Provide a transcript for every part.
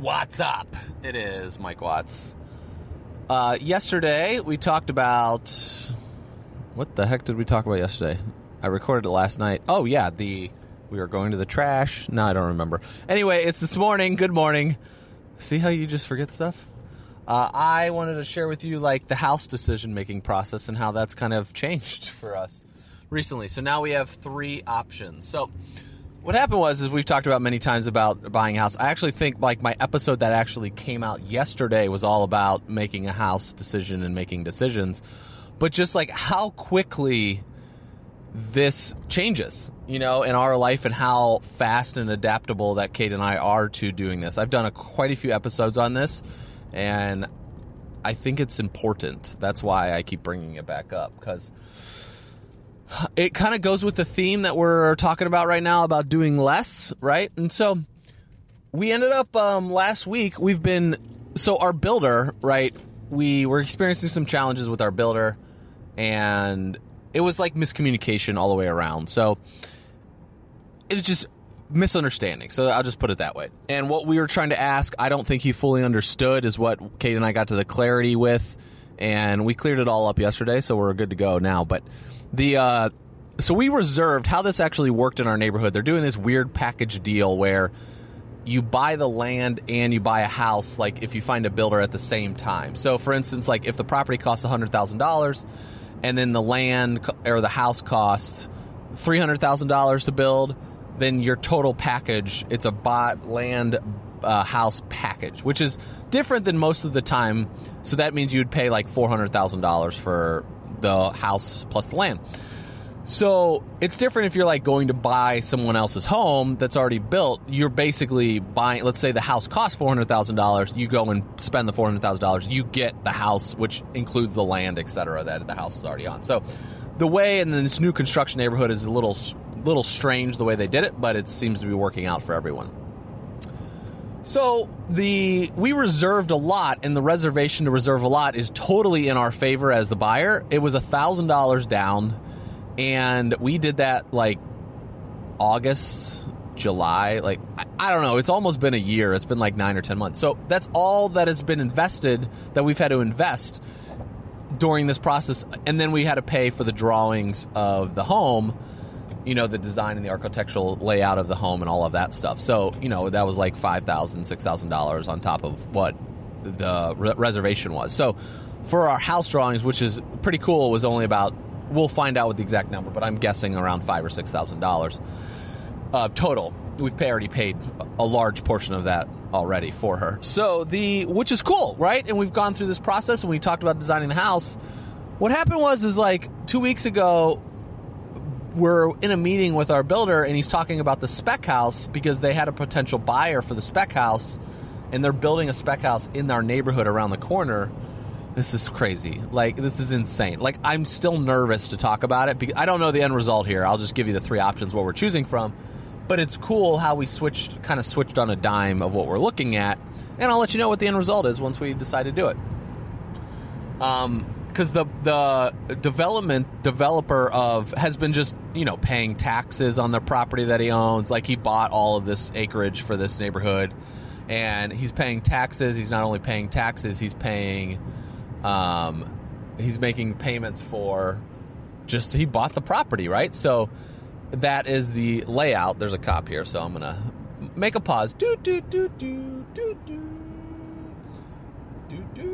what's up? It is Mike Watts. Uh, yesterday we talked about what the heck did we talk about yesterday? I recorded it last night. Oh yeah, the we were going to the trash. No, I don't remember. Anyway, it's this morning. Good morning. See how you just forget stuff? Uh, I wanted to share with you like the house decision making process and how that's kind of changed for us recently. So now we have three options. So what happened was is we've talked about many times about buying a house. I actually think like my episode that actually came out yesterday was all about making a house decision and making decisions. But just like how quickly this changes, you know, in our life and how fast and adaptable that Kate and I are to doing this. I've done a, quite a few episodes on this, and I think it's important. That's why I keep bringing it back up because it kind of goes with the theme that we're talking about right now about doing less, right? And so we ended up um, last week. We've been so our builder, right? We were experiencing some challenges with our builder, and it was like miscommunication all the way around. So it was just misunderstanding. So I'll just put it that way. And what we were trying to ask, I don't think he fully understood, is what Kate and I got to the clarity with. And we cleared it all up yesterday, so we're good to go now. But the uh, so we reserved how this actually worked in our neighborhood. They're doing this weird package deal where you buy the land and you buy a house like if you find a builder at the same time. So for instance, like if the property costs $100,000 and then the land or the house costs $300,000 to build, then your total package, it's a bought land uh, house package, which is different than most of the time. So that means you'd pay like $400,000 for the house plus the land. So it's different if you're like going to buy someone else's home that's already built. You're basically buying. Let's say the house costs four hundred thousand dollars. You go and spend the four hundred thousand dollars. You get the house, which includes the land, etc. That the house is already on. So the way in this new construction neighborhood is a little little strange the way they did it, but it seems to be working out for everyone. So the we reserved a lot, and the reservation to reserve a lot is totally in our favor as the buyer. It was a thousand dollars down, and we did that like August, July, like I, I don't know. It's almost been a year. It's been like nine or ten months. So that's all that has been invested that we've had to invest during this process, and then we had to pay for the drawings of the home you know the design and the architectural layout of the home and all of that stuff. So you know that was like five thousand, six thousand dollars on top of what the re- reservation was. So for our house drawings, which is pretty cool, was only about we'll find out what the exact number, but I'm guessing around five or six thousand dollars uh, total. We've already paid a large portion of that already for her. So the which is cool, right? And we've gone through this process and we talked about designing the house. What happened was is like two weeks ago we're in a meeting with our builder and he's talking about the spec house because they had a potential buyer for the spec house and they're building a spec house in our neighborhood around the corner. This is crazy. Like this is insane. Like I'm still nervous to talk about it because I don't know the end result here. I'll just give you the three options what we're choosing from. But it's cool how we switched kind of switched on a dime of what we're looking at and I'll let you know what the end result is once we decide to do it. Um because the the development developer of has been just you know paying taxes on the property that he owns. Like he bought all of this acreage for this neighborhood, and he's paying taxes. He's not only paying taxes, he's paying, um, he's making payments for just he bought the property, right? So that is the layout. There's a cop here, so I'm gonna make a pause. Do do do do do do do do.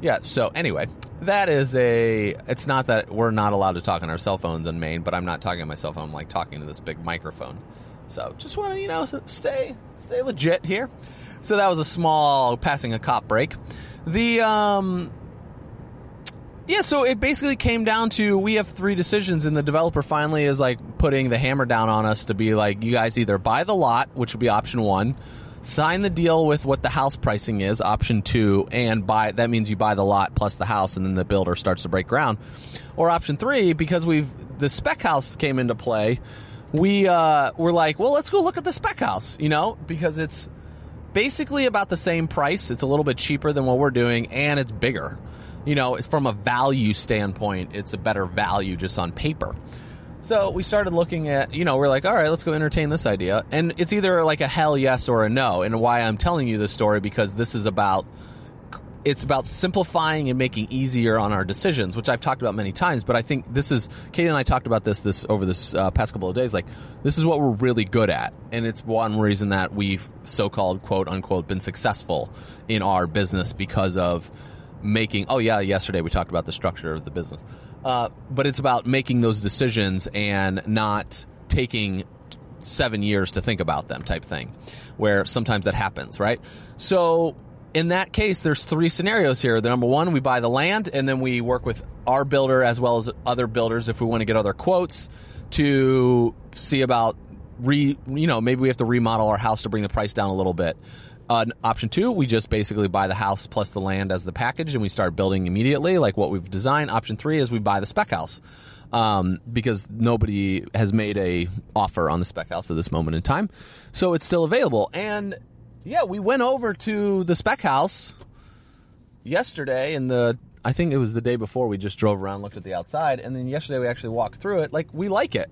Yeah. So anyway, that is a. It's not that we're not allowed to talk on our cell phones in Maine, but I'm not talking on my cell phone. I'm like talking to this big microphone. So just want to you know stay stay legit here. So that was a small passing a cop break. The um. Yeah, so it basically came down to we have three decisions, and the developer finally is like putting the hammer down on us to be like, you guys either buy the lot, which would be option one, sign the deal with what the house pricing is, option two, and buy. That means you buy the lot plus the house, and then the builder starts to break ground. Or option three, because we've the spec house came into play, we uh, were like, well, let's go look at the spec house, you know, because it's basically about the same price. It's a little bit cheaper than what we're doing, and it's bigger. You know, it's from a value standpoint, it's a better value just on paper. So we started looking at, you know, we're like, all right, let's go entertain this idea. And it's either like a hell yes or a no. And why I'm telling you this story because this is about it's about simplifying and making easier on our decisions, which I've talked about many times. But I think this is Katie and I talked about this this over this uh, past couple of days. Like this is what we're really good at, and it's one reason that we've so-called quote unquote been successful in our business because of making oh yeah yesterday we talked about the structure of the business. Uh, but it's about making those decisions and not taking seven years to think about them type thing where sometimes that happens right? So in that case there's three scenarios here. The number one we buy the land and then we work with our builder as well as other builders if we want to get other quotes to see about re you know maybe we have to remodel our house to bring the price down a little bit uh, option two, we just basically buy the house plus the land as the package and we start building immediately, like what we've designed. Option three is we buy the spec house um, because nobody has made a offer on the spec house at this moment in time, so it's still available. And yeah, we went over to the spec house yesterday, and the I think it was the day before we just drove around, looked at the outside, and then yesterday we actually walked through it. Like we like it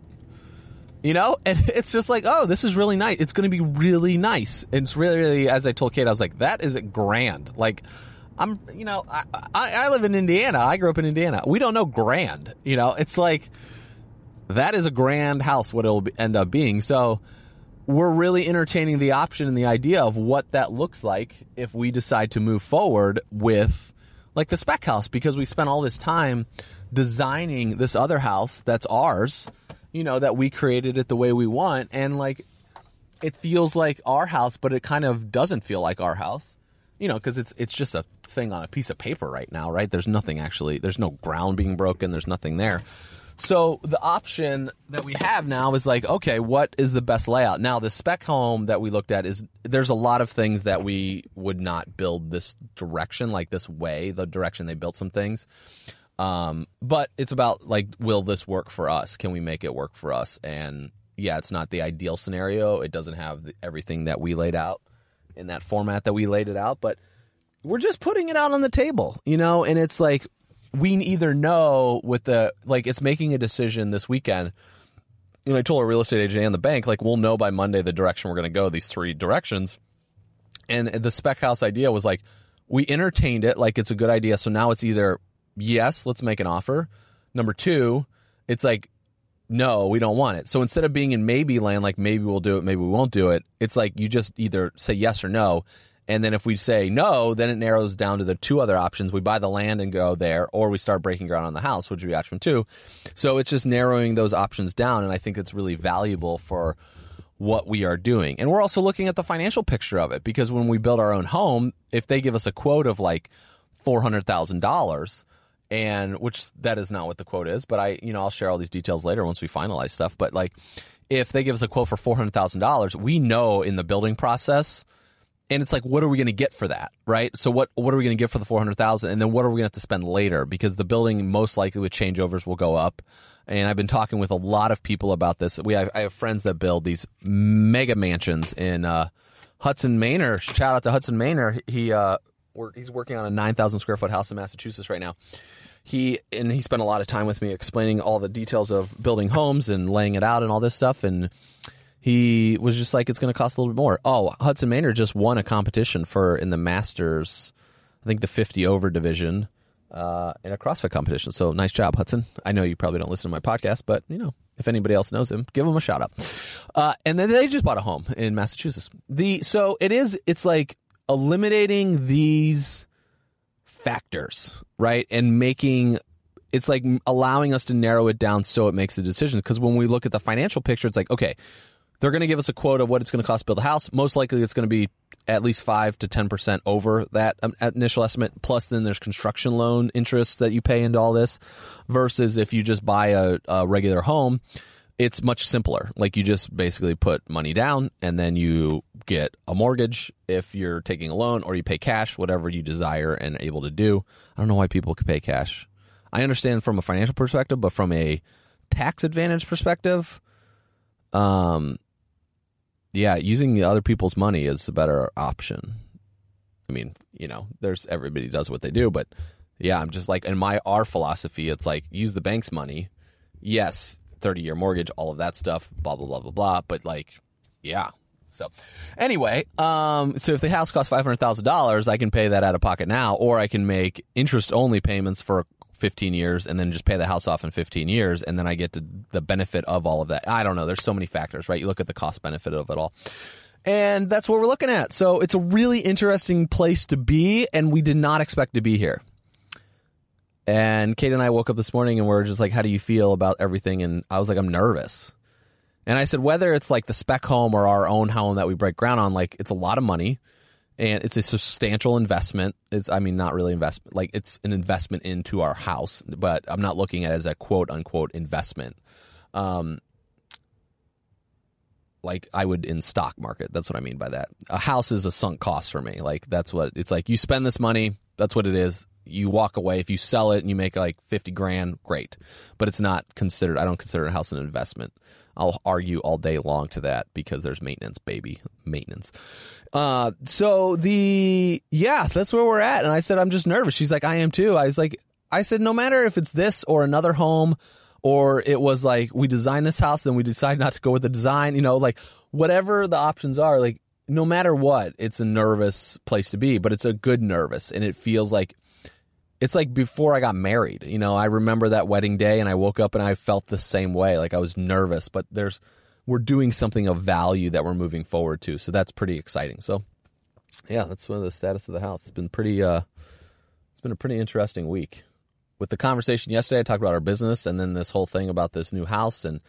you know? And it's just like oh this is really nice. It's going to be really nice. And it's really, really as i told kate i was like that is grand. Like i'm you know I, I, I live in indiana. I grew up in indiana. We don't know grand you know? It's like that is a grand house what it'll be, end up being. So we're really entertaining the option and the idea of what that looks like if we decide to move forward with like the spec house because we spent all this time designing this other house that's ours you know, that we created it the way we want. And like, it feels like our house, but it kind of doesn't feel like our house, you know, because it's it's just a thing on a piece of paper right now, right? There's nothing actually, there's no ground being broken, there's nothing there. So the option that we have now is like, okay, what is the best layout? Now the spec home that we looked at is there's a lot of things that we would not build this direction, like this way, the direction they built some things. Um, but it's about like, will this work for us? Can we make it work for us? And yeah, it's not the ideal scenario. It doesn't have the, everything that we laid out in that format that we laid it out, but we're just putting it out on the table, you know. And it's like we either know with the like it's making a decision this weekend. You know, I told our real estate agent and the bank like we'll know by Monday the direction we're going to go. These three directions, and the spec house idea was like we entertained it like it's a good idea. So now it's either yes, let's make an offer. Number two, it's like, no, we don't want it. So instead of being in maybe land, like maybe we'll do it, maybe we won't do it, it's like you just either say yes or no. And then if we say no, then it narrows down to the two other options. We buy the land and go there, or we start breaking ground on the house, which would be option two. So it's just narrowing those options down. And I think it's really valuable for what we are doing. And we're also looking at the financial picture of it because when we build our own home, if they give us a quote of like $400,000, and which that is not what the quote is, but I, you know, I'll share all these details later once we finalize stuff. But like, if they give us a quote for four hundred thousand dollars, we know in the building process, and it's like, what are we going to get for that, right? So what what are we going to get for the four hundred thousand, and then what are we going to have to spend later because the building most likely with changeovers will go up. And I've been talking with a lot of people about this. We have, I have friends that build these mega mansions in uh, Hudson Manor. Shout out to Hudson Manor. He uh, he's working on a nine thousand square foot house in Massachusetts right now. He and he spent a lot of time with me explaining all the details of building homes and laying it out and all this stuff. And he was just like it's going to cost a little bit more. Oh hudson manor just won a competition for in the masters i think the 50 over division uh, in a crossfit competition. So nice job hudson. I know you probably don't listen to my podcast but you know if anybody else knows him give him a shout out uh, and then they just bought a home in massachusetts. The so it is it's like eliminating these factors, right? And making it's like allowing us to narrow it down so it makes the decisions. Because when we look at the financial picture, it's like, okay, they're going to give us a quote of what it's going to cost to build a house. Most likely, it's going to be at least five to ten percent over that um, initial estimate. Plus, then there's construction loan interest that you pay into all this. Versus if you just buy a, a regular home, it's much simpler. Like you just basically put money down and then you get a mortgage if you're taking a loan or you pay cash, whatever you desire and able to do. I don't know why people could pay cash. I understand from a financial perspective, but from a tax advantage perspective, um, yeah, using other people's money is a better option. I mean, you know, there's everybody does what they do, but yeah, I'm just like in my our philosophy, it's like use the bank's money. Yes, 30 year mortgage, all of that stuff, blah blah blah blah blah, but like yeah. So anyway, um so if the house costs $500,000, I can pay that out of pocket now or I can make interest only payments for 15 years and then just pay the house off in 15 years and then I get to the benefit of all of that. I don't know. There's so many factors, right? You look at the cost benefit of it all. And that's what we're looking at. So it's a really interesting place to be and we did not expect to be here. And Kate and I woke up this morning and we are just like, how do you feel about everything? And I was like, I'm nervous. And I said, whether it's like the spec home or our own home that we break ground on, like it's a lot of money and it's a substantial investment. It's, I mean, not really investment, like it's an investment into our house, but I'm not looking at it as a quote unquote investment. Um, like I would in stock market. That's what I mean by that. A house is a sunk cost for me. Like that's what it's like. You spend this money. That's what it is. You walk away. If you sell it and you make like 50 grand, great. But it's not considered, I don't consider a house an investment. I'll argue all day long to that because there's maintenance, baby. Maintenance. Uh, so the yeah, that's where we're at. And I said I'm just nervous. She's like, I am too. I was like, I said no matter if it's this or another home, or it was like we designed this house, then we decide not to go with the design. You know, like whatever the options are, like no matter what, it's a nervous place to be, but it's a good nervous, and it feels like it's like before I got married. You know, I remember that wedding day and I woke up and I felt the same way. Like I was nervous, but there's we're doing something of value that we're moving forward to. So that's pretty exciting. So yeah, that's one of the status of the house. It's been pretty uh it's been a pretty interesting week. With the conversation yesterday, I talked about our business and then this whole thing about this new house and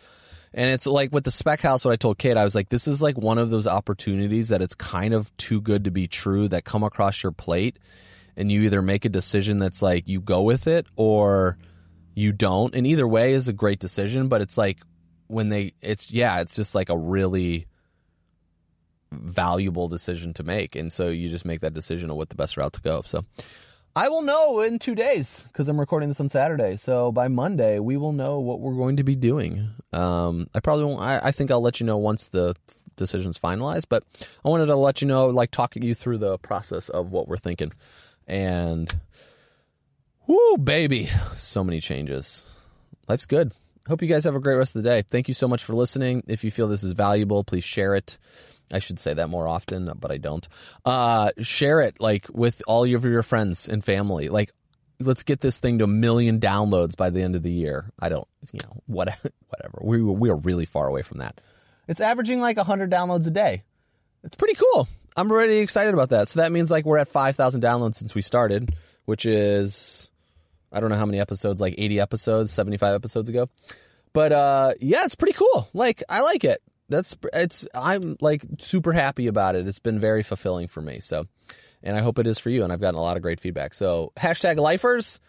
and it's like with the spec house, what I told Kate, I was like, this is like one of those opportunities that it's kind of too good to be true that come across your plate and you either make a decision that's like you go with it or you don't. And either way is a great decision, but it's like when they it's yeah, it's just like a really valuable decision to make. And so you just make that decision of what the best route to go. So I will know in two days because I'm recording this on Saturday. So by Monday, we will know what we're going to be doing. Um, I probably won't. I, I, think I'll let you know once the decision's finalized. But I wanted to let you know, like, talking you through the process of what we're thinking. And whoo, baby, so many changes. Life's good. Hope you guys have a great rest of the day. Thank you so much for listening. If you feel this is valuable, please share it. I should say that more often, but I don't. Uh, share it like with all of your friends and family. Like, let's get this thing to a million downloads by the end of the year. I don't, you know, whatever. Whatever. We we are really far away from that. It's averaging like hundred downloads a day. It's pretty cool. I'm already excited about that. So that means like we're at 5,000 downloads since we started, which is I don't know how many episodes, like 80 episodes, 75 episodes ago. But uh yeah, it's pretty cool. Like I like it. That's it's I'm like super happy about it. It's been very fulfilling for me. So and I hope it is for you and I've gotten a lot of great feedback. So hashtag lifers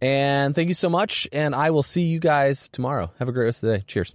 and thank you so much and I will see you guys tomorrow. Have a great rest of the day. Cheers.